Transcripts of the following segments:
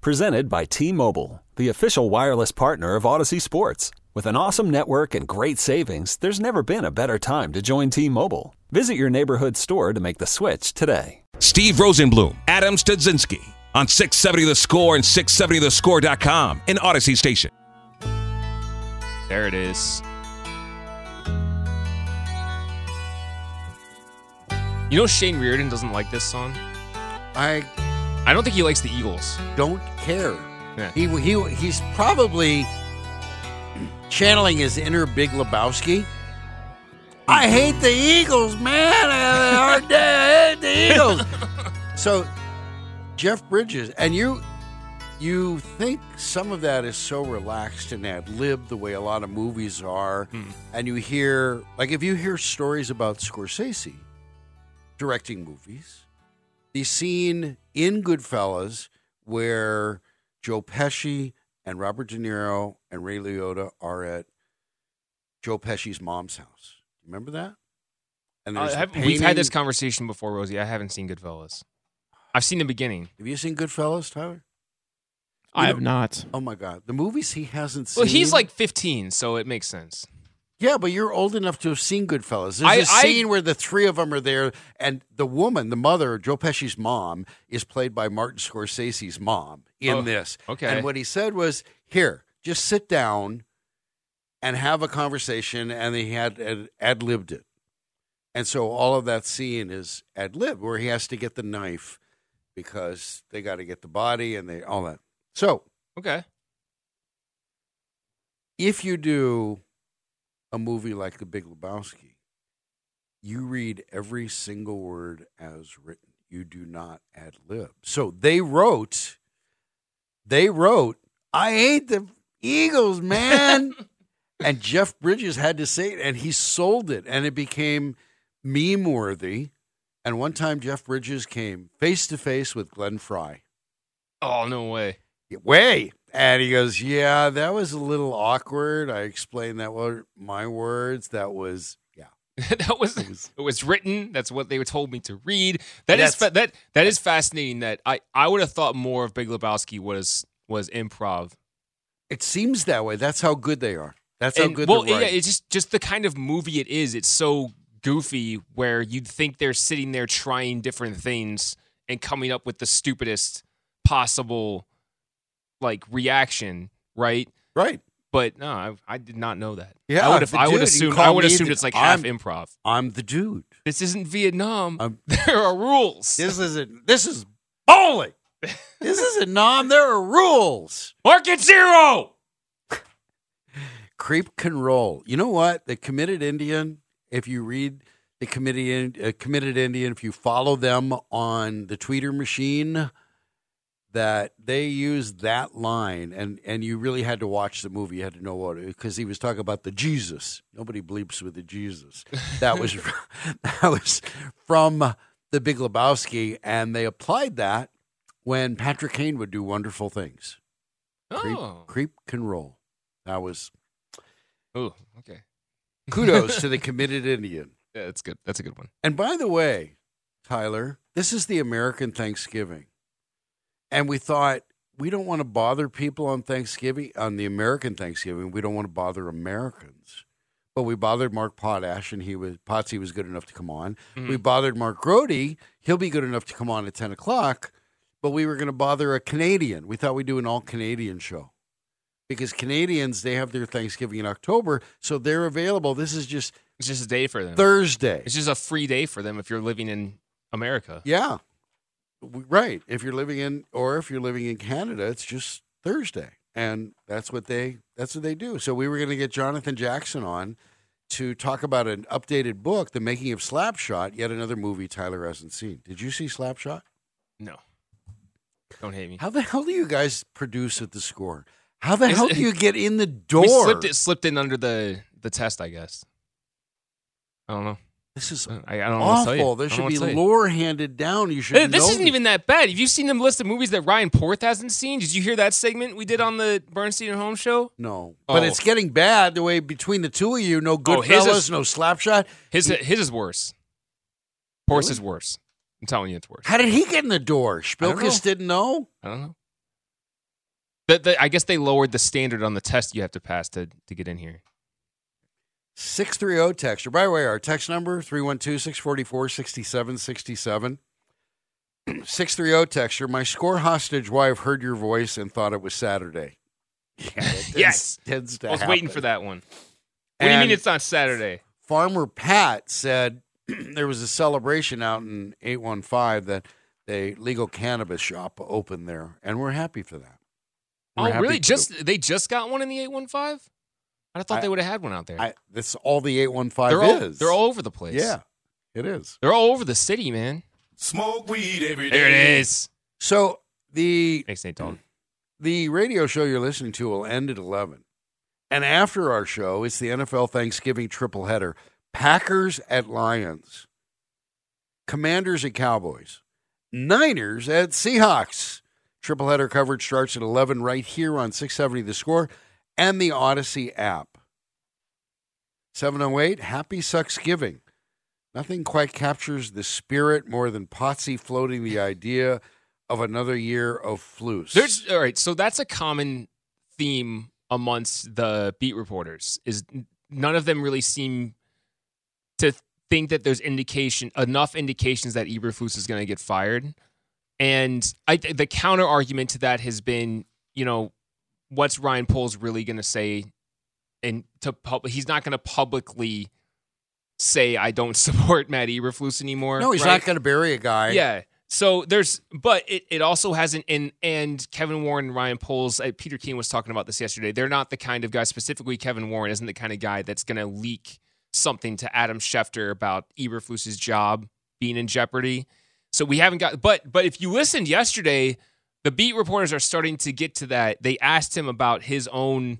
Presented by T Mobile, the official wireless partner of Audacy Sports. With an awesome network and great savings, there's never been a better time to join T Mobile. Visit your neighborhood store to make the switch today. Steve Rosenbloom, Adam Studzinski on 670 The Score and 670thescore.com in Audacy Station. There it is. You know Shane Reardon doesn't like this song? I I don't think he likes the Eagles. don't care. Yeah. He he he's probably channeling his inner Big Lebowski. I hate the Eagles, man. I hate the- I hate the Eagles. so, Jeff Bridges, and you, you think some of that is so relaxed and ad lib the way a lot of movies are, hmm. and you hear like if you hear stories about Scorsese directing movies, the scene in Goodfellas where Joe Pesci and Robert De Niro and Ray Liotta are at Joe Pesci's mom's house. Remember that? And Uh, have- we've had this conversation before, Rosie. I haven't seen Goodfellas. I've seen the beginning. Have you seen Goodfellas, Tyler? I You have know- not. Oh my God, the movies he hasn't seen. Well, he's like 15, so it makes sense. Yeah, but you're old enough to have seen Goodfellas. There's I- a I- scene where the three of them are there, and the woman, the mother, Joe Pesci's mom, is played by Martin Scorsese's mom in Oh, this. okay. and what he said was, "Here, just sit down and have a conversation," and he had ad libbed it. And so all of that scene is ad lib, where he has to get the knife because they got to get the body and they all that. So Okay. if you do a movie like The Big Lebowski, you read every single word as written. You do not ad lib. So they wrote, they wrote, I hate the Eagles, man. and Jeff Bridges had to say it, and he sold it, and it became meme worthy. And one time, Jeff Bridges came face to face with Glenn Frey. Oh, no way. Way. And he goes, Yeah, that was a little awkward. I explained that were my words. That was, yeah. that was it was written. That's what they were told me to read. That is fa- that that is fascinating. That I I would have thought more of Big Lebowski was was improv. It seems that way. That's how good they are. That's how good well, yeah, it's just just the kind of movie it is. It's so goofy where you'd think they're sitting there trying different things and coming up with the stupidest possible like reaction, right? right. But no, I, I did not know that. Yeah, I would have. I would assume. I would assume it's like half I'm- improv. I'm the dude. This isn't Vietnam. I'm- there are rules. This isn't, this is bowling. this isn't nom. There are rules. Market zero. Creep can roll. You know what? The committed Indian, if you read the committed, uh, committed Indian, if you follow them on the tweeter machine, that they use that line, and, and you really had to watch the movie. You had to know what, because he was talking about the Jesus. Nobody bleeps with the Jesus. That was, that was from the Big Lebowski, and they applied that when Patrick Kane would do wonderful things. Creep, Oh. creep can roll. That was Oh, okay. kudos to the committed Indian. Yeah, that's good. That's a good one. And by the way, Tyler, this is the American Thanksgiving. And we thought we don't want to bother people on Thanksgiving, on the American Thanksgiving. We don't want to bother Americans. But we bothered Mark Potash, and he was Potsy was good enough to come on. Mm-hmm. We bothered Mark Grody. He'll be good enough to come on at ten o'clock. But we were going to bother a Canadian. We thought we'd do an all Canadian show because Canadians they have their Thanksgiving in October, so they're available. This is just It's just a day for them. Thursday. It's just a free day for them if you're living in America. Yeah. Right. If you're living in or if you're living in Canada, it's just Thursday. And that's what they that's what they do. So we were going to get Jonathan Jackson on to talk about an updated book, The Making of Slapshot, yet another movie Tyler hasn't seen. Did you see Slapshot? No. Don't hate me. How the hell do you guys produce at the score? How the hell do you get in the door? We slipped it slipped in under the the test, I guess. I don't know. This is I, I don't know tell you. awful. There should be what to tell you. lore handed down. You should. Hey, This isn't even that bad. Have you seen the list of movies that Ryan Porth hasn't seen? Did you hear that segment we did on the Bernstein and Holmes show? No, oh. but Oh. it's getting bad the way between the two of you. No good Oh, his is- no Slapshot. His his is worse. Porth's Really? is worse. I'm telling you, it's worse. How did he get in the door? don't. Spilkus didn't know. I don't know. The, the, I guess they lowered the standard on the test you have to pass to, to get in here. 630 texture. By the way, our text number 312-644-6767. 630 texture. My score hostage wife heard your voice and thought it was Saturday. Yeah, tends- Yes. tends to I was waiting for that one. What do you mean it's not Saturday? Farmer Pat said there was a celebration out in 815 that a legal cannabis shop opened there, and we're happy for that. We're Oh, really? Just they just got one in the eight one five? I thought I- they would have had one out there. I, that's all the 815 they're all is. they're all over the place. Yeah, it is. they're all over the city, man. Smoke weed every day. There it is. So the Thanks, Nate Dogg. the radio show you're listening to will end at 11. And after our show, it's the NFL Thanksgiving triple header. Packers at Lions. Commanders at Cowboys. Niners at Seahawks. Triple header coverage starts at 11 right here on 670 The Score and the Audacy app. 708, Happy Sucksgiving. Nothing quite captures the spirit more than Potsy floating the idea of another year of flus. There's all right. So that's a common theme amongst the beat reporters. Is none of them really seem to think that there's indication enough indications that Eberflus is going to get fired. And I the counter argument to that has been, you know, what's Ryan Poles really going to say? And to pub- he's not going to publicly say I don't support Matt Eberflus anymore. No, he's right? not going to bury a guy. Yeah. So there's, but it, it also hasn't, and and Kevin Warren and Ryan Poles, uh, Peter King was talking about this yesterday. They're not the kind of guy, specifically Kevin Warren isn't the kind of guy that's going to leak something to Adam Schefter about Eberflus's job being in jeopardy. So we haven't got, but but if you listened yesterday, the beat reporters are starting to get to that. They asked him about his own,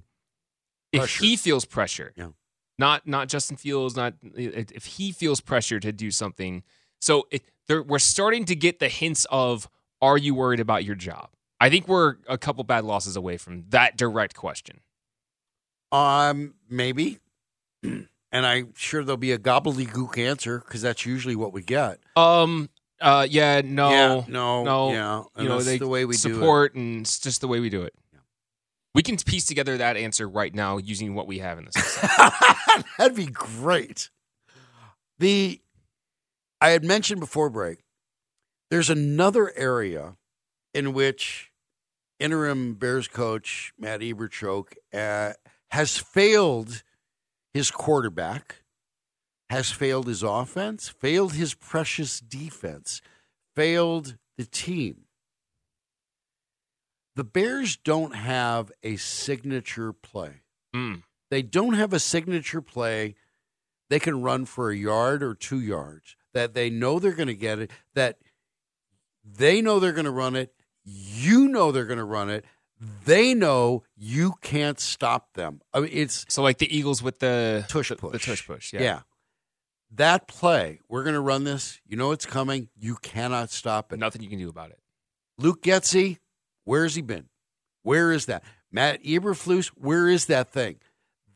if he feels pressure, Yeah. not not Justin Fields, not if he feels pressure to do something. So it, there, we're starting to get the hints of, are you worried about your job? I think we're a couple bad losses away from that direct question. Um, maybe. and I'm sure there'll be a gobbledygook answer because that's usually what we get. Um. Uh. Yeah. No. yeah, no, no, yeah. And you know, that's they the way we do it. support, and it's just the way we do it. We can piece together that answer right now using what we have in system. That'd be great. The I had mentioned before break. There's another area in which interim Bears coach Matt Eberchoke uh, has failed his quarterback, has failed his offense, failed his precious defense, failed the team. The Bears don't have a signature play. Mm. They don't have a signature play. They can run for a yard or two yards that they know they're going to get it, that they know they're going to run it. You know they're going to run it. They know you can't stop them. I mean, it's So like the Eagles with the tush push. the tush push. Yeah. yeah. That play, we're going to run this. You know it's coming. You cannot stop it. Nothing you can do about it. Luke Getsy, where's he been? Where is that? Matt Eberflus, where is that thing?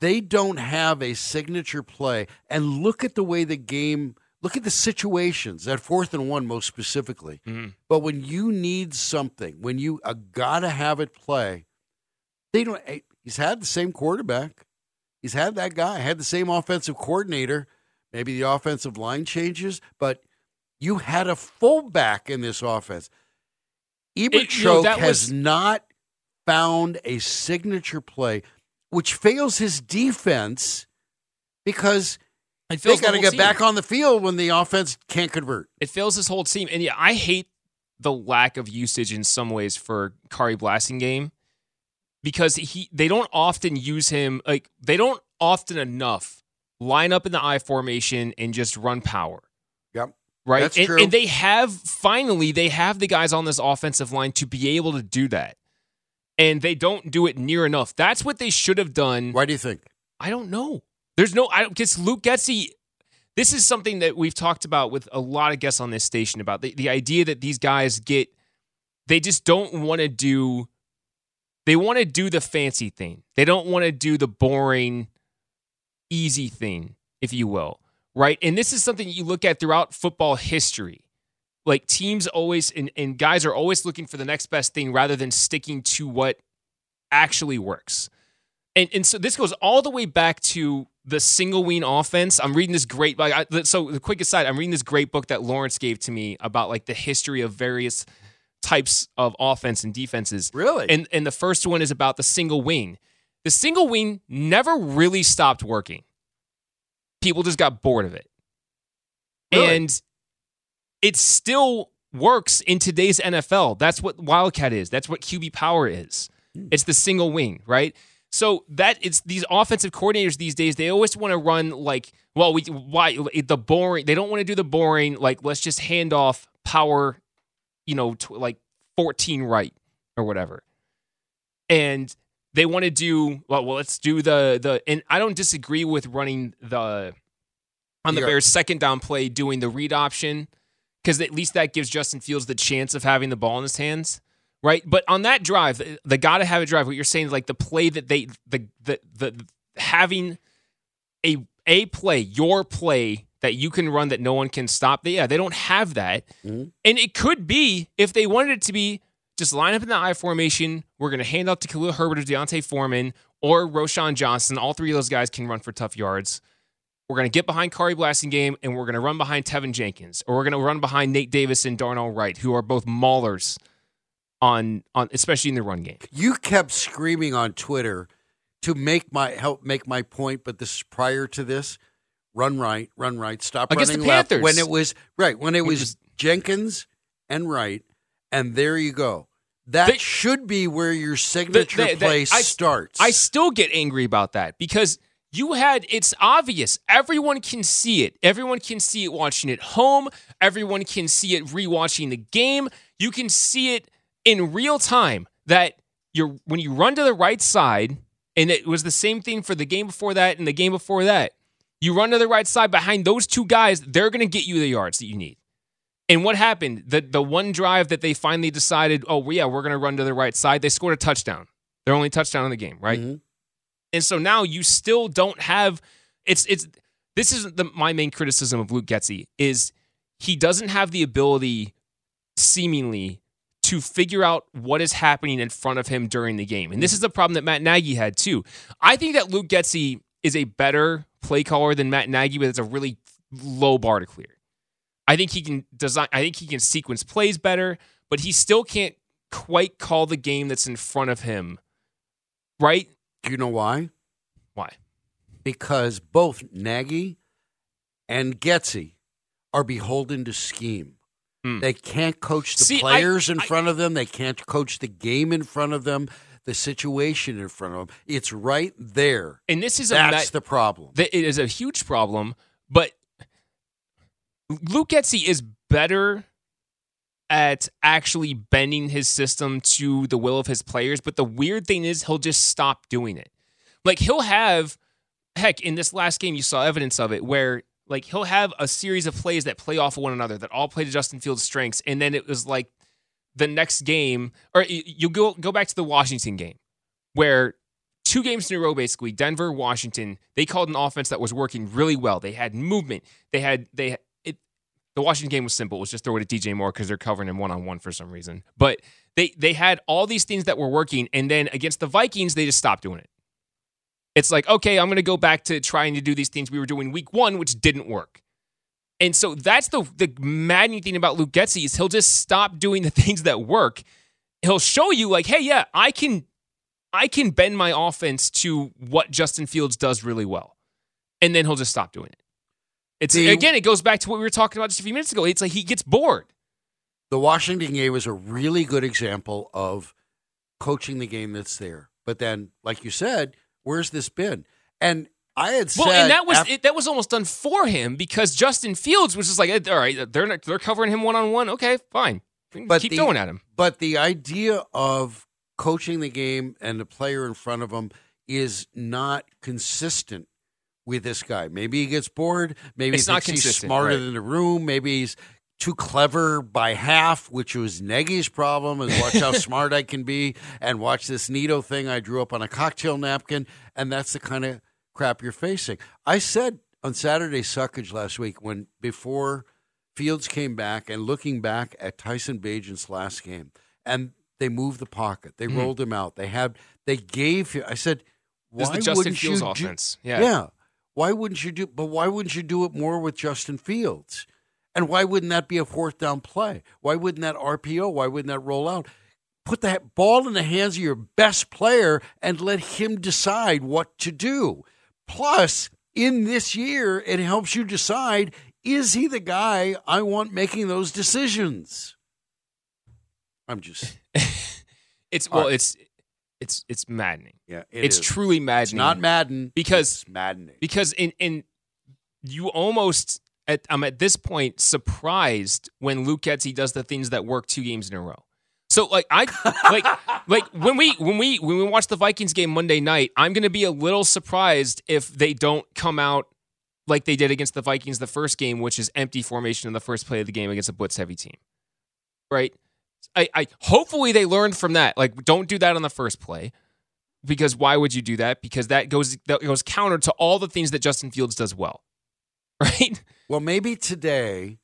They don't have a signature play. And look at the way the game, look at the situations, that fourth and one most specifically. Mhm. But when you need something, when you uh, gotta have it play, they don't. eh, He's had the same quarterback. He's had that guy. Had the same offensive coordinator. Maybe the offensive line changes, but you had a fullback in this offense. Ebert It- you know, has was- not found a signature play, which fails his defense because they got to get team. back on the field when the offense can't convert. It fails his whole team. And yeah, I hate the lack of usage in some ways for Khari Blasingame because he they don't often use him like they don't often enough line up in the I formation and just run power. Yep. Right? And, and they have finally they have the guys on this offensive line to be able to do that. And they don't do it near enough. That's what they should have done. Why do you think? I don't know. There's no I don't because Luke Getsy this is something that we've talked about with a lot of guests on this station about the, the idea that these guys get they just don't want to do they want to do the fancy thing. They don't want to do the boring easy thing, if you will. Right? And this is something you look at throughout football history. Like teams always and, and guys are always looking for the next best thing rather than sticking to what actually works. And and so this goes all the way back to the single wing offense. I'm reading this great like I, so the quick aside, I'm reading this great book that Lawrence gave to me about like the history of various types of offense and defenses. Really? And and the first one is about the single wing. The single wing never really stopped working. People just got bored of it. Really? And it still works in today's NFL. That's what Wildcat is. That's what QB power is. Hmm. It's the single wing, right? So that it's these offensive coordinators these days. They always want to run like, well, we why the boring. They don't want to do the boring. Like, let's just hand off power, you know, to like fourteen right or whatever. And they want to do well. Well, let's do the the. And I don't disagree with running the on the Yeah. Bears' second down play, doing the read option because at least that gives Justin Fields the chance of having the ball in his hands, right? But on that drive, the, the gotta have a drive. What you're saying is like the play that they the the the having a a play, your play that you can run that no one can stop. They, yeah, they don't have that, Mm-hmm. and it could be if they wanted it to be just line up in the I formation. We're going to hand out to Khalil Herbert or D'Onta Foreman or Roschon Johnson. All three of those guys can run for tough yards. We're going to get behind Khari Blasingame and we're going to run behind Teven Jenkins, or we're going to run behind Nate Davis and Darnell Wright, who are both maulers on on especially in the run game. You kept screaming on Twitter to make my help make my point, but this is prior to this. Run right, run right, stop Against running the left. Panthers. When it was right, when it Which was Jenkins and Wright, and there you go. That They- should be where your signature the- the- play I- starts. I still get angry about that because you had it's obvious. Everyone can see it. Everyone can see it watching it home. Everyone can see it rewatching the game. You can see it in real time that you're when you run to the right side, and it was the same thing for the game before that and the game before that. You run to the right side behind those two guys, they're gonna get you the yards that you need. And what happened? The the one drive that they finally decided, oh yeah, we're gonna run to the right side. They scored a touchdown. Their only touchdown in the game, right? Mhm. And so now you still don't have. It's it's. This is the, my main criticism of Luke Getsy is he doesn't have the ability, seemingly, to figure out what is happening in front of him during the game. And this is the problem that Matt Nagy had too. I think that Luke Getsy is a better play caller than Matt Nagy, but it's a really low bar to clear. I think he can design. I think he can sequence plays better, but he still can't quite call the game that's in front of him. Right? Do you know why? Why? Because both Nagy and Getsy are beholden to scheme. Hmm. They can't coach the See, I- players in I- front of them. They can't coach the game in front of them, the situation in front of them. It's right there. And this is a That's ma- the problem. it is a huge problem, but Luke Getsy is better at actually bending his system to the will of his players. But the weird thing is, he'll just stop doing it. Like he'll have, heck, in this last game, you saw evidence of it where. Like he'll have a series of plays that play off of one another that all play to Justin Fields' strengths, and then it was like the next game, or you go go back to the Washington game, where two games in a row, basically, Denver, Washington, they called an offense that was working really well. They had movement. They had they. The Washington game was simple. It was just throw it at DJ Moore because they're covering him one on one for some reason. But they they had all these things that were working, and then against the Vikings, they just stopped doing it. It's like okay, I'm going to go back to trying to do these things we were doing week one, which didn't work. And so that's the the maddening thing about Luke Getsy is he'll just stop doing the things that work. He'll show you like, hey, yeah, I can I can bend my offense to what Justin Fields does really well. And then he'll just stop doing it. It's The- again, it goes back to what we were talking about just a few minutes ago. It's like he gets bored. The Washington game was a really good example of coaching the game that's there. But then, like you said, where's this been? And I had said. Well, and that was af- it, that was almost done for him because Justin Fields was just like, all right, they're not, they're covering him one on one. Okay, fine, But keep the- going at him. But the idea of coaching the game and the player in front of him is not consistent with this guy. Maybe he gets bored. Maybe It's he thinks he's smarter right. than the room. Maybe he's too clever by half, which was Nagy's problem. Is watch how smart I can be and watch this Nito thing I drew up on a cocktail napkin, and that's the kind of crap you're facing. I said on Saturday suckage last week when before Fields came back and looking back at Tyson Bagent's last game, and they moved the pocket, they hmm. rolled him out, they had, they gave him. I said, This why is the Justin wouldn't Fields offense. Yeah. yeah. Why wouldn't you do? But why wouldn't you do it more with Justin Fields? And why wouldn't that be a fourth down play? Why wouldn't that RPO? Why wouldn't that roll out? Put that ball in the hands of your best player and let him decide what to do. Plus, in this year, it helps you decide is he the guy I want making those decisions? I'm just, It's well, right. it's it's it's maddening. yeah, it it's is. truly maddening. It's not Madden Because- it's maddening. because in in you almost at, I'm at this point surprised when Luke Getsy does the things that work two games in a row. So like I like like when we when we when we watch the Vikings game Monday night, I'm going to be a little surprised if they don't come out like they did against the Vikings the first game, which is empty formation in the first play of the game against a blitz heavy team. Right? I, I hopefully they learned from that. Like don't do that on the first play because why would you do that? Because that goes that goes counter to all the things that Justin Fields does well. Right? Well, maybe today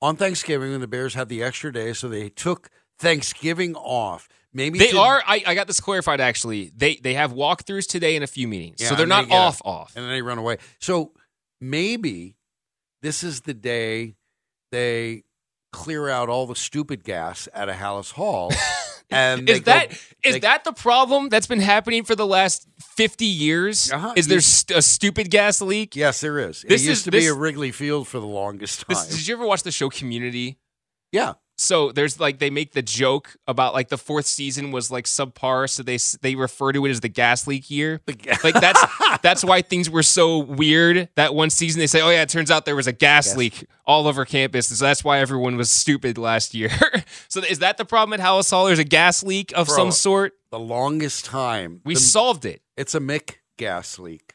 on Thanksgiving when the Bears had the extra day, so they took Thanksgiving off. Maybe They are I, I got this clarified actually. They they have walkthroughs today in a few meetings. Yeah, so they're they not a- off off. and then they run away. So maybe this is the day they clear out all the stupid gas at a Halas Hall. And Is that go- is they- that the problem that's been happening for the last 50 years? Uh-huh. Is there st- a stupid gas leak? Yes, there is. This it used is- to be a Wrigley Field for the longest time. This, did you ever watch the show Community? yeah. So there's like they make the joke about like the fourth season was like subpar, so they they refer to it as the gas leak year. Like that's that's why things were so weird that one season. They say, "Oh yeah, it turns out there was a gas Yes. leak all over campus, and so that's why everyone was stupid last year." so is that the problem at Halas Hall? There's a gas leak of Bro. some sort. The longest time. We the- solved it. It's a Mick gas leak.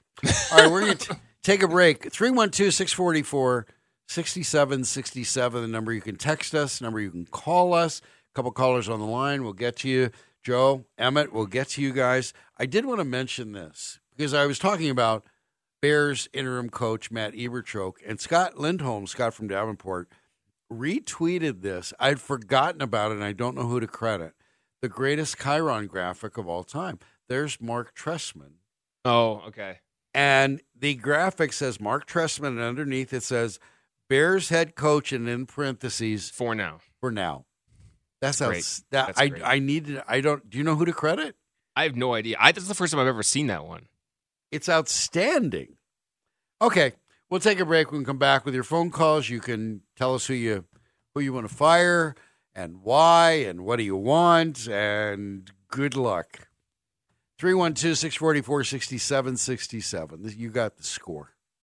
All right, we're going to take a break. 312 644 6767, the number you can text us, number you can call us. A couple callers on the line. We'll get to you. Joe, Emmett, we'll get to you guys. I did want to mention this because I was talking about Bears interim coach Matt Eberchoke and Scott Lindholm, Scott from Davenport, retweeted this. I'd forgotten about it and I don't know who to credit. The greatest Chiron graphic of all time. There's Marc Trestman. Oh, okay. And the graphic says Marc Trestman, and underneath it says Bears head coach, and in parentheses For now, for now. That's Great. outs- that That's I great. I needed. I don't. Do you know who to credit? I have no idea. I, this is the first time I've ever seen that one. It's outstanding. Okay, we'll take a break. We can come back with your phone calls. You can tell us who you who you want to fire and why and what do you want and good luck. 312 644 6767. You got the score.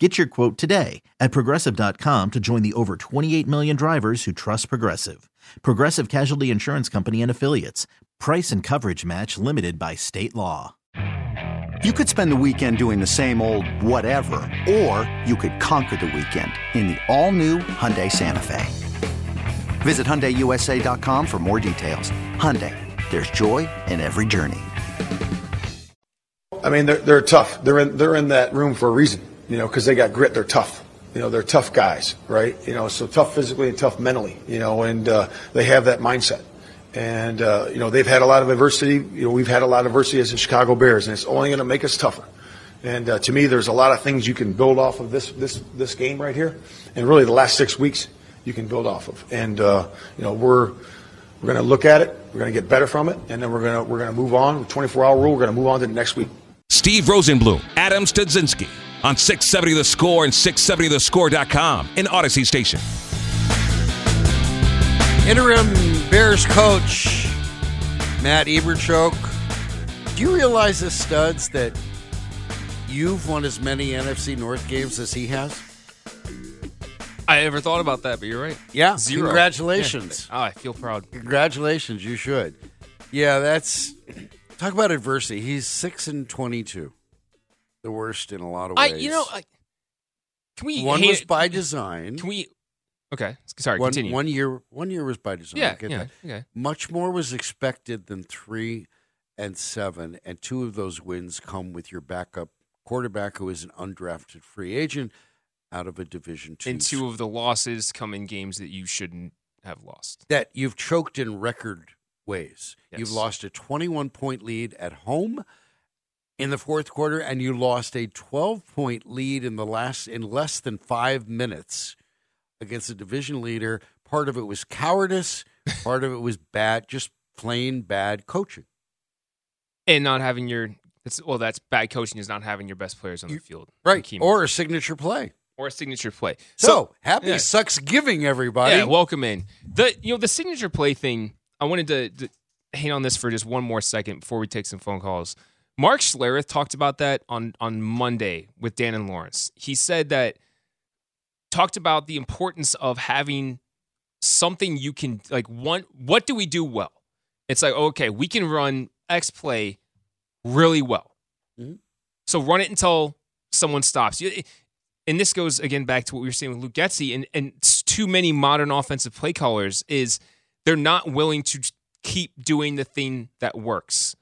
Get your quote today at progressive.com to join the over 28 million drivers who trust Progressive. Progressive Casualty Insurance Company and Affiliates. Price and coverage match limited by state law. You could spend the weekend doing the same old whatever, or you could conquer the weekend in the all-new Hyundai Santa Fe. Visit HyundaiUSA.com for more details. Hyundai, there's joy in every journey. I mean, they're, they're tough. They're in, they're in that room for a reason, you know, because they got grit. They're tough. You know, they're tough guys, right? You know, so tough physically and tough mentally, you know, and uh, they have that mindset. And, uh, you know, they've had a lot of adversity. You know, we've had a lot of adversity as the Chicago Bears, and it's only going to make us tougher. And uh, to me, there's a lot of things you can build off of this, this, this game right here. And really, the last six weeks, you can build off of. And, uh, you know, we're, we're going to look at it. We're going to get better from it. And then we're going to, we're going to move on. 24 hour rule, we're going to move on to the next week. Steve Rosenbloom, Adam Studzinski on 670 The Score and 670thescore.com in Audacy Station. Interim Bears coach Matt Eberchok. Do you realize this, studs, that you've won as many NFC North games as he has? I never thought about that, but you're right. Yeah. Zero. Congratulations. Yeah. Oh, I feel proud. Congratulations. You should. Yeah, that's talk about adversity. He's six and twenty-two, the worst in a lot of I, ways. you know, I, can we? one was it- by design. Can we? Okay, sorry. one, continue. one year, one year was by design. Yeah, get yeah, that. okay. Much more was expected than three and seven, and two of those wins come with your backup quarterback, who is an undrafted free agent out of a Division two. and two of the losses come in games that you shouldn't have lost. that you've choked in record ways. Yes. You've lost a 21 point lead at home in the fourth quarter, and you lost a 12 point lead in the last in less than five minutes against a division leader. Part of it was cowardice. Part of it was bad, just plain bad coaching. And not having your that's well, that's bad coaching is not having your best players on the field, Right. Or a signature play. or a signature play. So, happy yeah. sucks giving, everybody. Yeah, welcome in. The you know the signature play thing. I wanted to, to hang on this for just one more second before we take some phone calls. Mark Schlereth talked about that on on Monday with Dan and Lawrence. He said that talked about the importance of having something you can like. One, what do we do well? It's like okay, we can run X play really well. Mhm. So run it until someone stops you. And this goes again back to what we were saying with Luke Getsy, and and too many modern offensive play callers is they're not willing to keep doing the thing that works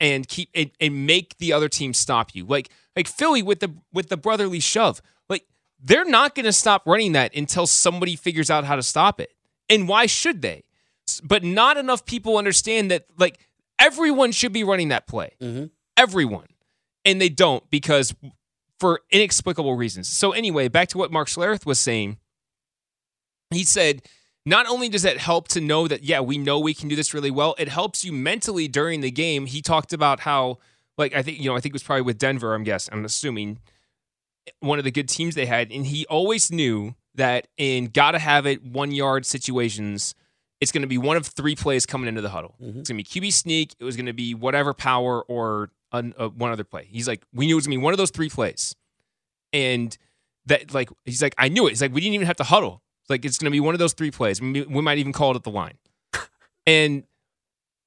and keep and, and make the other team stop you. Like like Philly with the with the brotherly shove. Like they're not going to stop running that until somebody figures out how to stop it. And why should they? But not enough people understand that like everyone should be running that play. Mm-hmm. Everyone. And they don't because for inexplicable reasons. So anyway, back to what Mark Schlereth was saying. He said, not only does it help to know that, yeah, we know we can do this really well, it helps you mentally during the game. He talked about how, like, I think, you know, I think it was probably with Denver, I'm guessing, I'm assuming, one of the good teams they had. And he always knew that in gotta have it one yard situations, it's going to be one of three plays coming into the huddle. It's going to be QB sneak. It was going to be whatever power or an, uh, one other play. He's like, we knew it was going to be one of those three plays. And that, like, he's like, I knew it. He's like, we didn't even have to huddle. It's like, it's going to be one of those three plays. We might even call it at the line. and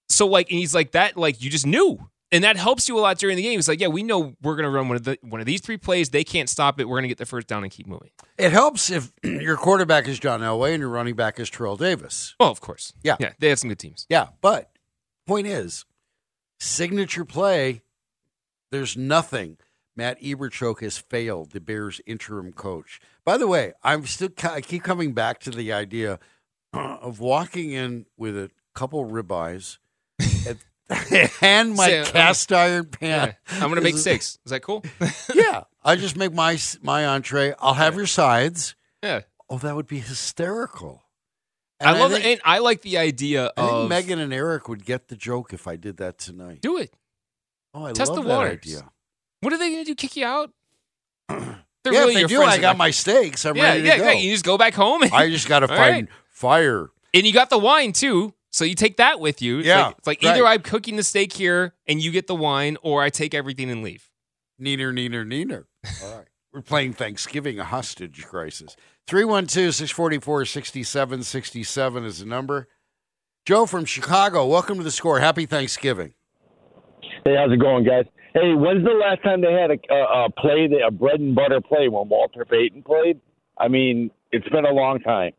so, like, and he's like, that, like, you just knew. And that helps you a lot during the game. It's like, yeah, we know we're going to run one of the one of these three plays. They can't stop it. We're going to get the first down and keep moving. It helps if your quarterback is John Elway and your running back is Terrell Davis. Well, of course. Yeah. Yeah. They had some good teams. Yeah, but point is, signature play. There's nothing. Matt Eberchok has failed, the Bears' interim coach. By the way, I'm still I keep coming back to the idea of walking in with a couple ribeyes and, and my I'm- cast iron Yeah. pan. I'm going to make six. Is that cool? yeah, I just make my my entree. I'll have your sides. yeah. Oh, that would be hysterical. And I love think, it. And I like the idea I think of Megan and Eric would get the joke if I did that tonight. do it. Oh, I Test love the that waters. idea. What are they going to do? Kick you out? They're yeah, really if they your do, I got my point. steaks. I'm yeah, ready to yeah, go. yeah. You just go back home. And, I just got to All find right. fire. and you got the wine too. So you take that with you. It's Yeah, like, it's like right. either I'm cooking the steak here and you get the wine, or I take everything and leave. Neener, neener, neener. All right. We're playing Thanksgiving, a hostage crisis. 312 644 6767 is the number. Joe from Chicago, welcome to the score. Happy Thanksgiving. Hey, how's it going, guys? Hey, when's the last time they had a, a, a play, a bread and butter play when Walter Payton played? I mean, it's been a long time.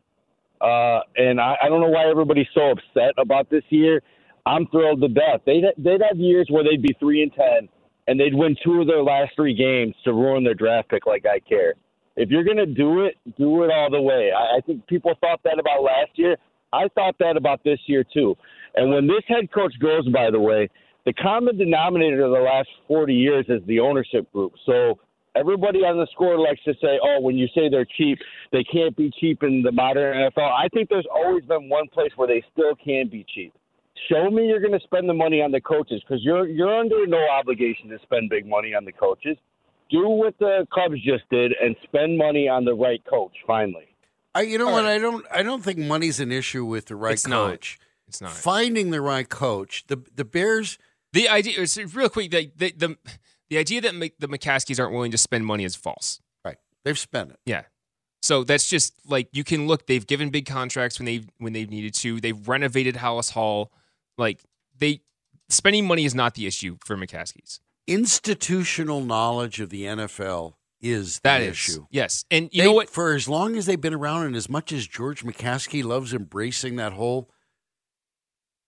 Uh, and I, I don't know why everybody's so upset about this year. I'm thrilled to death. They'd, they'd have years where they'd be 3 and 10, and they'd win two of their last three games to ruin their draft pick like I care. If you're going to do it, do it all the way. I, I think people thought that about last year. I thought that about this year, too. And when this head coach goes, by the way, the common denominator of the last 40 years is the ownership group. So everybody on the score likes to say, oh, when you say they're cheap, they can't be cheap in the modern NFL. I think there's always been one place where they still can be cheap. Show me you're going to spend the money on the coaches because you're you're under no obligation to spend big money on the coaches. Do what the Cubs just did and spend money on the right coach. Finally, I, you know what? I don't. I don't think money's an issue with the right It's not. coach. It's not. Finding the right coach. The the Bears. The idea, it's real quick, the, the, the, the idea that the McCaskeys aren't willing to spend money is false. Right. They've spent it. Yeah. So that's just like you can look. They've given big contracts when they when they've needed to. They've renovated Halas Hall. Like they spending money is not the issue for McCaskeys. Institutional knowledge of the NFL is the That is issue. yes. And you They- know what? For as long as they've been around, and as much as George McCaskey loves embracing that whole,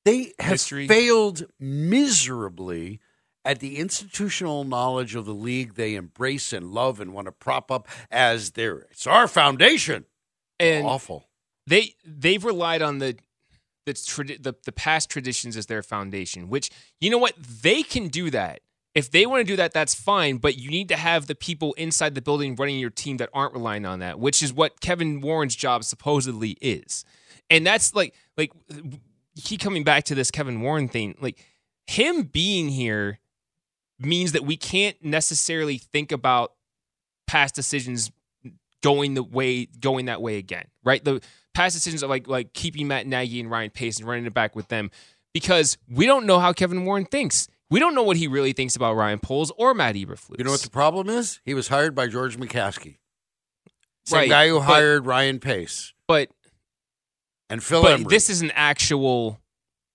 they have History. failed miserably at the institutional knowledge of the league they embrace and love and want to prop up as their it's our foundation. And Awful. they they've relied on the the, tradi- the the past traditions as their foundation. Which you know what they can do that. If they want to do that, that's fine. But you need to have the people inside the building running your team that aren't relying on that, which is what Kevin Warren's job supposedly is. And that's like like keep coming back to this Kevin Warren thing. Like him being here means that we can't necessarily think about past decisions going the way going that way again, right? The past decisions of like like keeping Matt Nagy and Ryan Pace and running it back with them because we don't know how Kevin Warren thinks. We don't know what he really thinks about Ryan Poles or Matt Eberflus. You know what the problem is? He was hired by George McCaskey. Same Right, guy who but- hired Ryan Pace but and Phil but this is an actual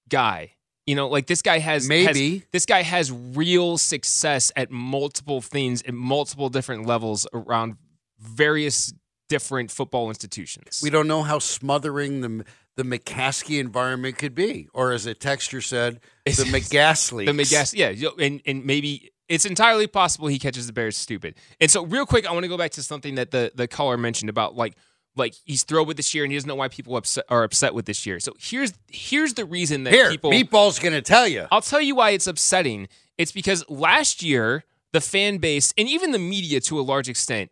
guy. You know, like this guy has Maybe. has- this guy has real success at multiple things at multiple different levels around various different football institutions. We don't know how smothering the the McCaskey environment could be, or as a texture said, the McGasley. The McGass, yeah, and and maybe it's entirely possible he catches the Bears stupid. And so, real quick, I want to go back to something that the the caller mentioned about like like he's thrilled with this year and he doesn't know why people upset, are upset with this year. So here's here's the reason that Here, people Meatball's going to tell you. I'll tell you why it's upsetting. It's because last year the fan base and even the media to a large extent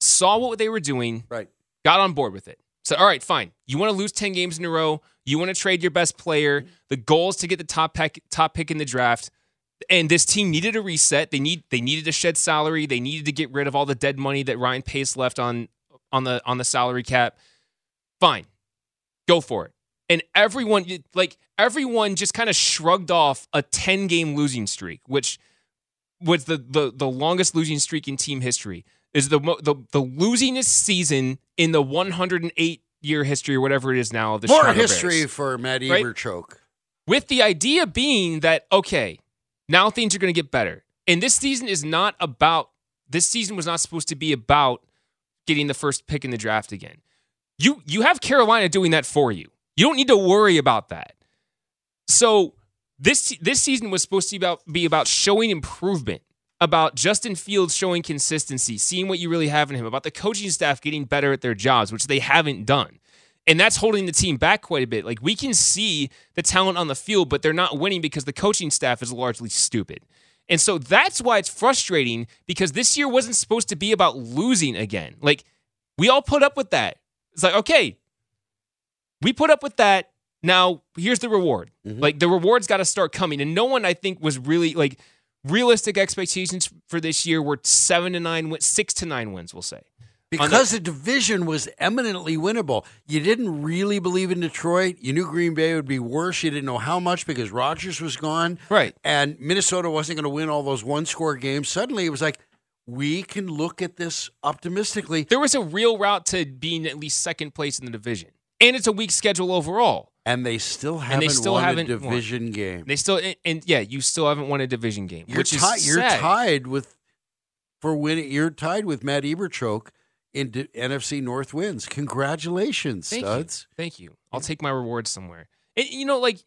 saw what they were doing, Right. got on board with it. So, all right, fine. You want to lose 10 games in a row. You want to trade your best player. The goal is to get the top pick, top pick in the draft. And this team needed a reset. They need they needed to shed salary. They needed to get rid of all the dead money that Ryan Pace left on on the on the salary cap. Fine. Go for it. And everyone like everyone just kind of shrugged off a 10 game losing streak, which was the the the longest losing streak in team history. Is the the the losingest season in the 108 year history or whatever it is now of the More Chicago history Bears. for Matt Right? With the idea being that okay, now things are going to get better. And this season is not about this season was not supposed to be about getting the first pick in the draft again. You you have Carolina doing that for you. You don't need to worry about that. So this this season was supposed to be about be about showing improvement, about Justin Fields showing consistency, seeing what you really have in him, about the coaching staff getting better at their jobs, which they haven't done. And that's holding the team back quite a bit. Like we can see the talent on the field, but they're not winning because the coaching staff is largely stupid. And so that's why it's frustrating because this year wasn't supposed to be about losing again. Like we all put up with that. It's like, okay, we put up with that. Now here's the reward. Mm-hmm. Like the reward's got to start coming. And no one, I think, was really like realistic expectations for this year were seven to nine, win- six to nine wins. We'll say Because the, division was eminently winnable. You didn't really believe in Detroit. You knew Green Bay would be worse. You didn't know how much because Rodgers was gone. Right. And Minnesota wasn't going to win all those one score games. Suddenly it was like, we can look at this optimistically. there was a real route to being at least second place in the division, and it's a weak schedule overall. and they still haven't they still won haven't a won. division game. They still and, and yeah, you still haven't won a division game, You're, which ti- is you're tied with for winning. You're tied with Matt Eberchoke in D- NFC North wins. Congratulations, Thank studs. you. Thank you. I'll take my reward somewhere. And, you know, like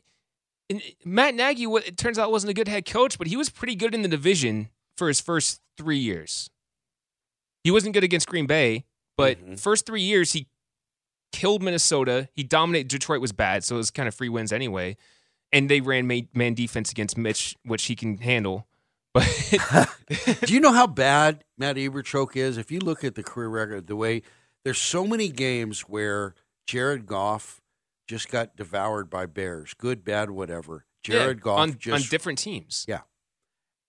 Matt Nagy, what it turns out wasn't a good head coach, but he was pretty good in the division for his first three years. He wasn't good against Green Bay, but Mm-hmm. first three years he killed Minnesota. He dominated. Detroit was bad, so it was kind of free wins anyway. And they ran man defense against Mitch, which he can handle. But Do you know how bad Matt Eberchoke is? If you look at the career record, the way there's so many games where Jared Goff just got devoured by Bears, good, bad, whatever. Jared yeah, Goff on, just on different teams. Yeah.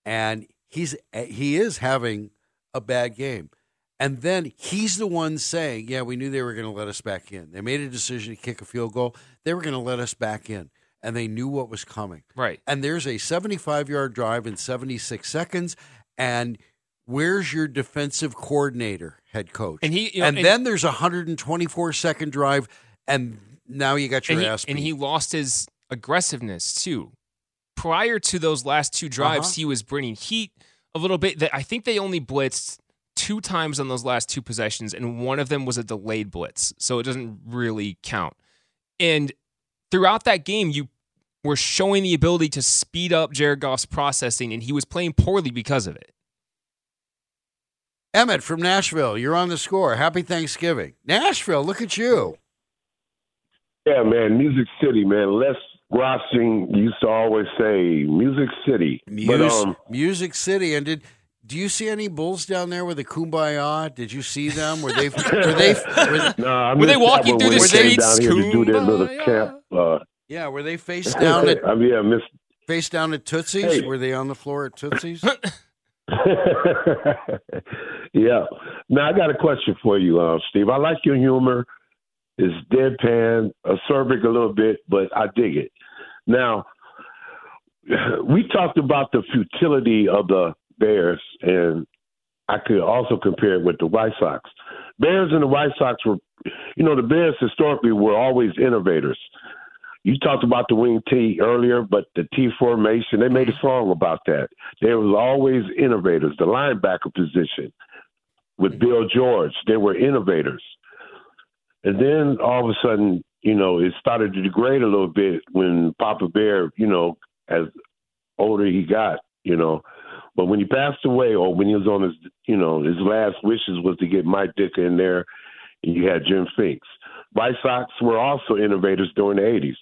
And he's he is having a bad game. And then he's the one saying, "Yeah, we knew they were going to let us back in. They made a decision to kick a field goal. They were going to let us back in, and they knew what was coming." Right. And there's a 75-yard drive in 76 seconds, and where's your defensive coordinator, head coach? And he- you know, and, and- then there's a 124 second drive, and now you got your and he, ass beat. and he lost his aggressiveness too. Prior to those last two drives, Uh-huh. he was bringing heat a little bit. That I think they only blitzed two times on those last two possessions, and one of them was a delayed blitz, so it doesn't really count. And throughout that game, you were showing the ability to speed up Jared Goff's processing, and he was playing poorly because of it. Emmett from Nashville, you're on the score. Happy Thanksgiving. Nashville, look at you. Yeah, man, Music City, man. Les Grobstein used to always say Music City. Mus- But um Music City. And did do you see any bulls down there with a kumbaya? Did you see them? Were they were they were they, no, I Were they walking through the they streets? down here to do their little camp. Uh, yeah, were they face down at I mean, yeah, miss face down at Tootsie's? Hey. Were they on the floor at Tootsie's? yeah. Now I got a question for you, uh, Steve. I like your humor. It's deadpan, acerbic a little bit, but I dig it. Now, we talked about the futility of the Bears, and I could also compare it with the White Sox. Bears and the White Sox were, you know, the Bears historically were always innovators. You talked about the wing T earlier, but the T formation, they made a song about that. There was always innovators. The linebacker position with mm-hmm. Bill George, they were innovators. And then all of a sudden, you know, it started to degrade a little bit when Papa Bear, you know, as older he got, you know. But when he passed away, or when he was on his, you know, his last wishes was to get Mike Ditka in there, and you had Jim Finks. White Sox were also innovators during the 80s.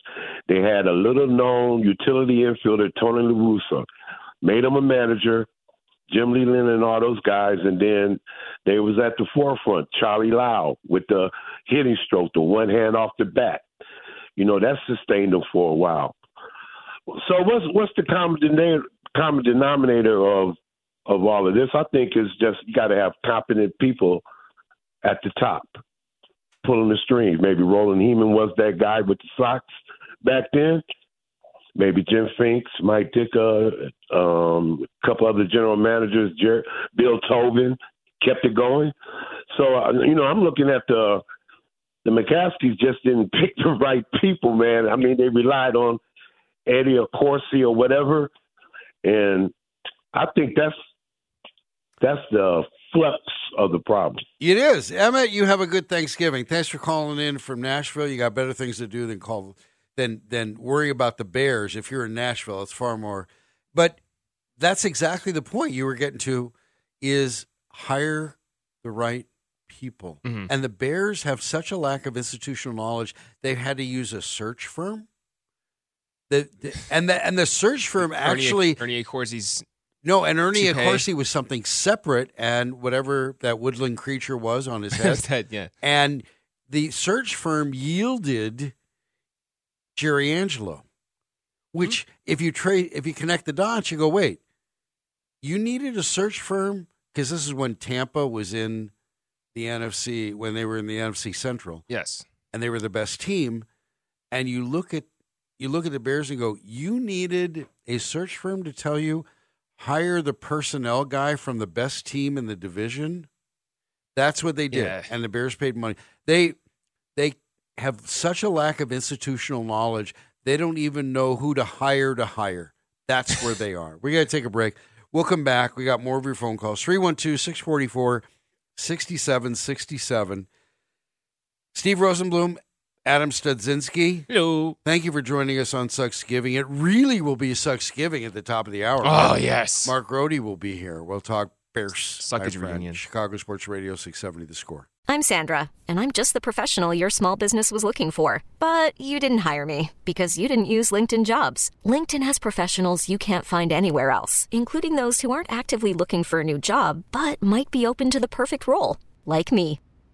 They had a little known utility infielder, Tony La Russa, made him a manager, Jim Leyland and all those guys, and then they was at the forefront, Charlie Lau with the hitting stroke, the one hand off the bat. You know, that sustained them for a while. So what's what's the common denominator, common denominator of of all of this? I think is just you got to have competent people at the top pulling the strings. Maybe Roland Hemond was that guy with the Sox back then. Maybe Jim Finks, Mike Ditka, um, a couple other general managers, Jer- Bill Tobin kept it going. So uh, you know, I'm looking at the the McCaskeys just didn't pick the right people, man. I mean, they relied on Eddie Accorsi or whatever, and I think that's that's the flux of the problem. It is. Emmett, you have a good Thanksgiving. Thanks for calling in from Nashville. You got better things to do than call than than worry about the Bears. If you're in Nashville, it's far more. But that's exactly the point you were getting to is hire the right people. Mhm. And the Bears have such a lack of institutional knowledge, they've had to use a search firm. The, the- and the and the search firm actually Ernie, Ernie Accorsi's no, and Ernie Toupee. Accorsi was something separate, and whatever that woodland creature was on his head. head, yeah. And the search firm yielded Jerry Angelo, which hmm. if you trade, if you connect the dots, you go, wait, you needed a search firm because this is when Tampa was in the NFC when they were in the NFC Central Yes. and they were the best team. And you look at you look at the Bears and go, you needed a search firm to tell you hire the personnel guy from the best team in the division. That's what they did, Yeah. and the Bears paid money. They they have such a lack of institutional knowledge, they don't even know who to hire to hire. That's where they are. We got to take a break. We'll come back. We got more of your phone calls 312 644 6767. Steve Rosenbloom, Adam Studzinski. Hello. Thank you for joining us on Sucksgiving. It really will be Sucksgiving at the top of the hour. Oh, yes. Mark Grote will be here. We'll talk Bears. Suckage my reunion. Chicago Sports Radio 670 The Score. I'm Sandra, and I'm just the professional your small business was looking for. But you didn't hire me because you didn't use LinkedIn jobs. LinkedIn has professionals you can't find anywhere else, including those who aren't actively looking for a new job but might be open to the perfect role, like me.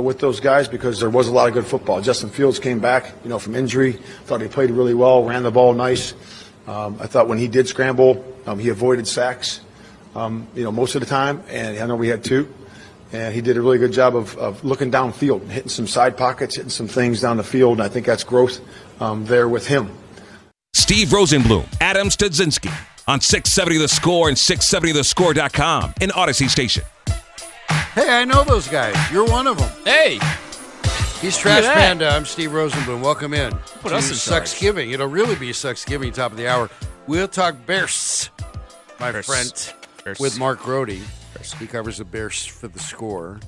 with those guys because there was a lot of good football. Justin Fields came back, you know, from injury. Thought he played really well, ran the ball nice. Um, I thought when he did scramble, um, he avoided sacks, um, you know, most of the time. And I know we had two. And he did a really good job of, of looking downfield, hitting some side pockets, hitting some things down the field. And I think that's growth um, there with him. Steve Rosenbloom, Adam Studzinski on 670 The Score and 670thescore.com in Audacy Station. Hey, I know those guys. You're one of them. Hey. He's Trash that. Panda. I'm Steve Rosenbloom. Welcome in. Put to us in charge. Sucksgiving. It'll really be Sucksgiving, top of the hour. We'll talk Bears, my Bears. friend, Bears. with Mark Grote. He covers the Bears for the score.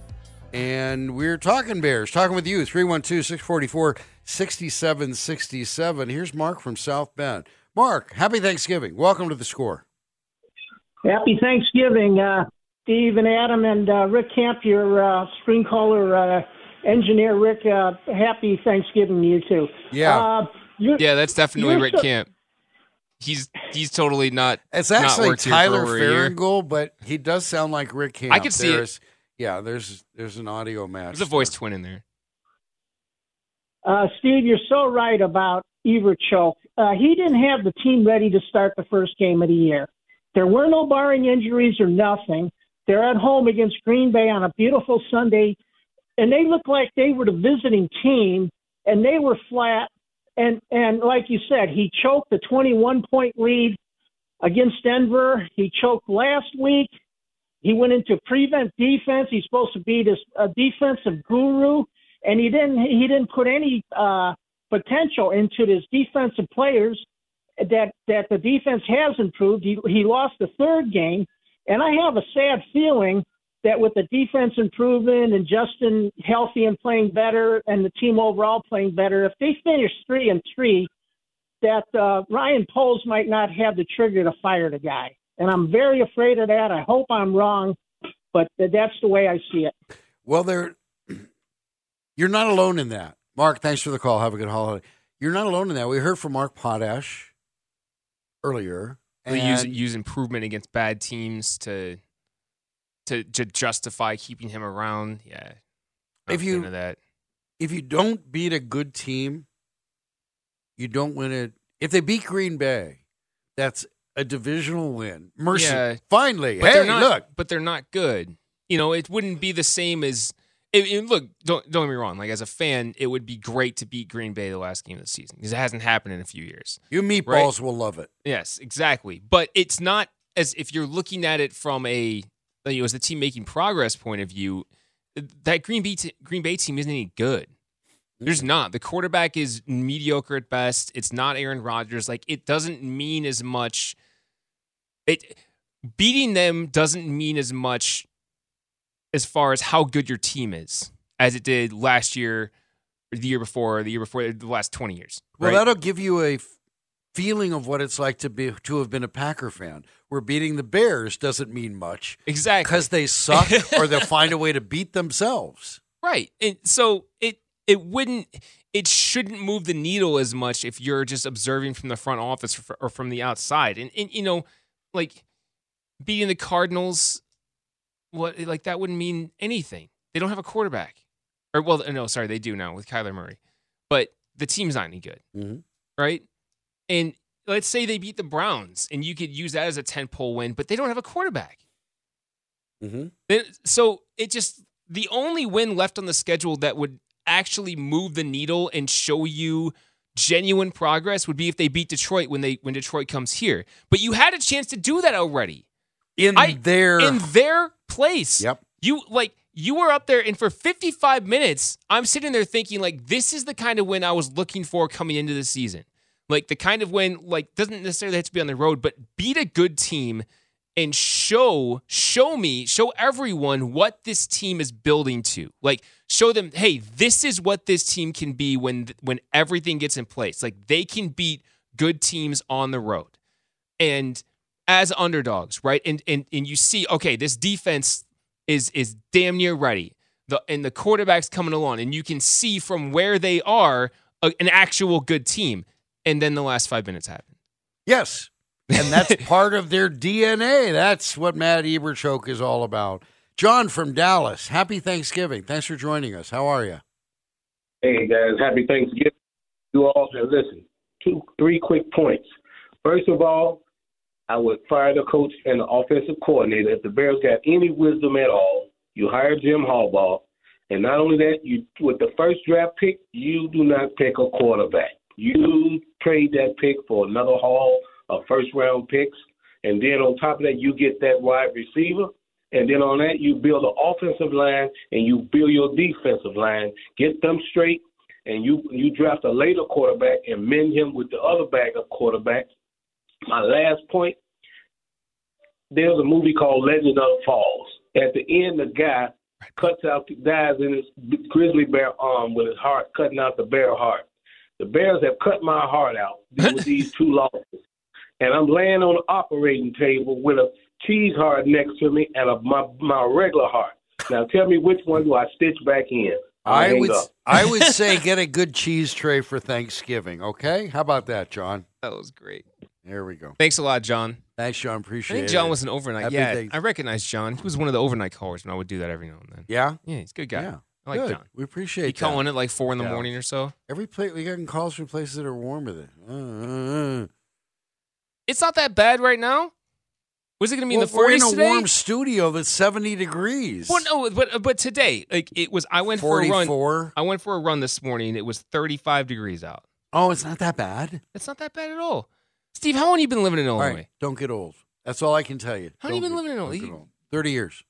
And we're talking Bears, talking with you, 312 644 6767. Here's Mark from South Bend. Mark, happy Thanksgiving. Welcome to the score. Happy Thanksgiving, uh, Steve and Adam and uh, Rick Camp, your uh, screen caller uh, engineer. Rick, uh, happy Thanksgiving to you too. Yeah. Uh, Yeah, that's definitely Rick so- Camp. He's he's totally not. It's actually worked here Tyler for over a year. Farringold, but he does sound like Rick Camp. I could see it. Yeah, there's there's an audio match. There's a voice twin in there. Uh, Steve, you're so right about Everchoke. Uh, he didn't have the team ready to start the first game of the year. There were no barring injuries or nothing. They're at home against Green Bay on a beautiful Sunday, and they looked like they were the visiting team, and they were flat. And and like you said, he choked the 21 point lead against Denver. He choked last week. He went into prevent defense. He's supposed to be this uh, defensive guru, and he didn't. He didn't put any uh, potential into his defensive players. That that the defense has improved. He he lost the third game, and I have a sad feeling that with the defense improving and Justin healthy and playing better, and the team overall playing better, if they finish three and three, that uh, Ryan Poles might not have the trigger to fire the guy. And I'm very afraid of that. I hope I'm wrong, but that's the way I see it. Well, there, you're not alone in that. Mark, thanks for the call. Have a good holiday. You're not alone in that. We heard from Mark Potash earlier. They use use improvement against bad teams to to to justify keeping him around. Yeah, not If you- that. if you don't beat a good team, you don't win it. If they beat Green Bay, that's a divisional win. Mercy. Yeah. Finally. but hey, they're not, look. but they're not good. You know, it wouldn't be the same as. It, it- look, don't don't get me wrong. Like as a fan, it would be great to beat Green Bay the last game of the season because it hasn't happened in a few years. You meatballs will love it. Yes, exactly. But it's not as if you're looking at it from a you know, as the team making progress point of view, that Green Bay t- Green Bay team isn't any good. There's not. The quarterback is mediocre at best. It's not Aaron Rodgers. Like it doesn't mean as much. It beating them doesn't mean as much as far as how good your team is as it did last year, or the year before, the year before, the last twenty years. Well, that'll give you a feeling of what it's like to be to have been a Packer fan. Where beating the Bears doesn't mean much exactly because they suck, or they'll find a way to beat themselves. Right. And so it it wouldn't it shouldn't move the needle as much if you're just observing from the front office or, or from the outside. And, and you know, like beating the Cardinals what like that wouldn't mean anything. They don't have a quarterback. Or well, no, sorry, they do now with Kyler Murray. But the team's not any good. Mhm. Right? And let's say they beat the Browns and you could use that as a 10 pole win, but they don't have a quarterback. Mm-hmm. Then- So it just the only win left on the schedule that would actually move the needle and show you genuine progress would be if they beat Detroit when they when Detroit comes here. But you had a chance to do that already In their in their place. Yep. You like you were up there and for 55 minutes I'm sitting there thinking like this is the kind of win I was looking for coming into the season. Like the kind of win like doesn't necessarily have to be on the road but beat a good team and show show me show everyone what this team is building to like show them hey this is what this team can be when when everything gets in place like they can beat good teams on the road and as underdogs right and and, and you see okay this defense is is damn near ready the and the quarterback's coming along and you can see from where they are a, an actual good team and then the last five minutes happen Yes. And that's part of their DNA. That's what Matt Eberchoke is all about. John from Dallas, happy Thanksgiving. Thanks for joining us. How are you? Hey guys, happy Thanksgiving. You all and listen. Two, three quick points. First of all, I would fire the coach and the offensive coordinator if the Bears got any wisdom at all. You hire Jim Harbaugh, and not only that, you with the first draft pick, you do not pick a quarterback. You trade that pick for another haul of first round picks, and then on top of that, you get that wide receiver. And then on that, you build an offensive line and you build your defensive line. Get them straight, and you you draft a later quarterback and mend him with the other bag of quarterbacks. My last point: there's a movie called Legend of the Falls. At the end, the guy cuts out, dies in his grizzly bear arm with his heart, cutting out the bear heart. The Bears have cut my heart out with these two losses, and I'm laying on the operating table with a cheese heart next to me and a, my my regular heart. Now tell me which one do I stitch back in? I'll I hang would up. I would say get a good cheese tray for Thanksgiving, okay? How about that, John? that was great There we go. thanks a lot john Thanks, John. Appreciate it. I Appreciate think it. John was an overnight. Happy yeah, Thanks- I recognize John. He was one of the overnight callers, and I would do that every now and then. Yeah? Yeah, he's a good guy. Yeah. I like Good. John. We appreciate You that. call in at like four in the Yeah. morning or so. Every place we getting calls from places that are warmer than. Uh, uh, uh. It's not that bad right now. Was it going to be Well, in the we're in forties a today? warm studio that's seventy degrees. Well, no, but but today, like it was. I went for a run. 44? I went for a run this morning. It was thirty-five degrees out. Oh, it's not that bad. It's not that bad at all. Steve, how long have you been living in Illinois? right, don't get old. That's all I can tell you. How long you Don't been get- living in don't Illinois? old. Thirty years.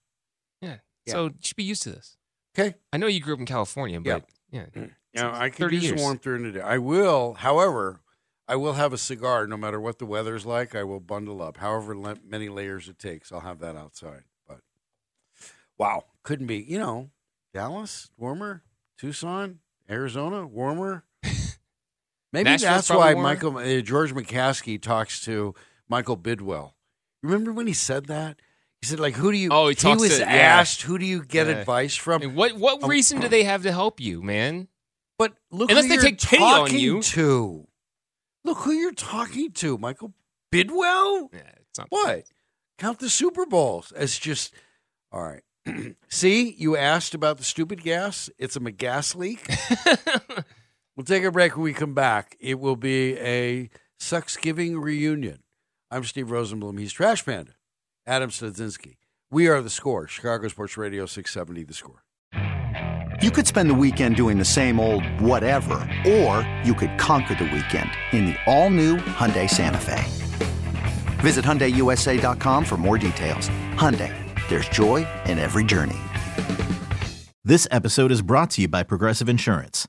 Yeah. Yeah. So you should be used to this. Okay. I know you grew up in California, but yeah, Yeah, I can 30 do some years. warmth during the day. I will, however, I will have a cigar no matter what the weather's like. I will bundle up, however le- many layers it takes. I'll have that outside. But wow, couldn't be. You know, Dallas warmer, Tucson, Arizona warmer. Maybe Nashville's that's why warmer. Michael uh, George McCaskey talks to Michael Bidwill. Remember when he said that? He said, like, who do you? Oh, he talks was to- yeah. asked, who do you get Yeah. advice from? And what what Um, reason do they have to help you, man? But look Unless they take pity on you. to. Look who you're talking to, Michael Bidwill. Yeah, it's not What? Count the Super Bowls. It's just all right. See, you asked about the stupid gas. It's a gas leak. we'll take a break when we come back. It will be a Sucksgiving reunion. I'm Steve Rosenbloom. He's Trash Panda. Adam Studzinski. We are the score. Chicago Sports Radio 670 the score. You could spend the weekend doing the same old whatever, or you could conquer the weekend in the all-new Hyundai Santa Fe. Visit HyundaiUSA.com for more details. Hyundai, There's joy in every journey. This episode is brought to you by Progressive Insurance.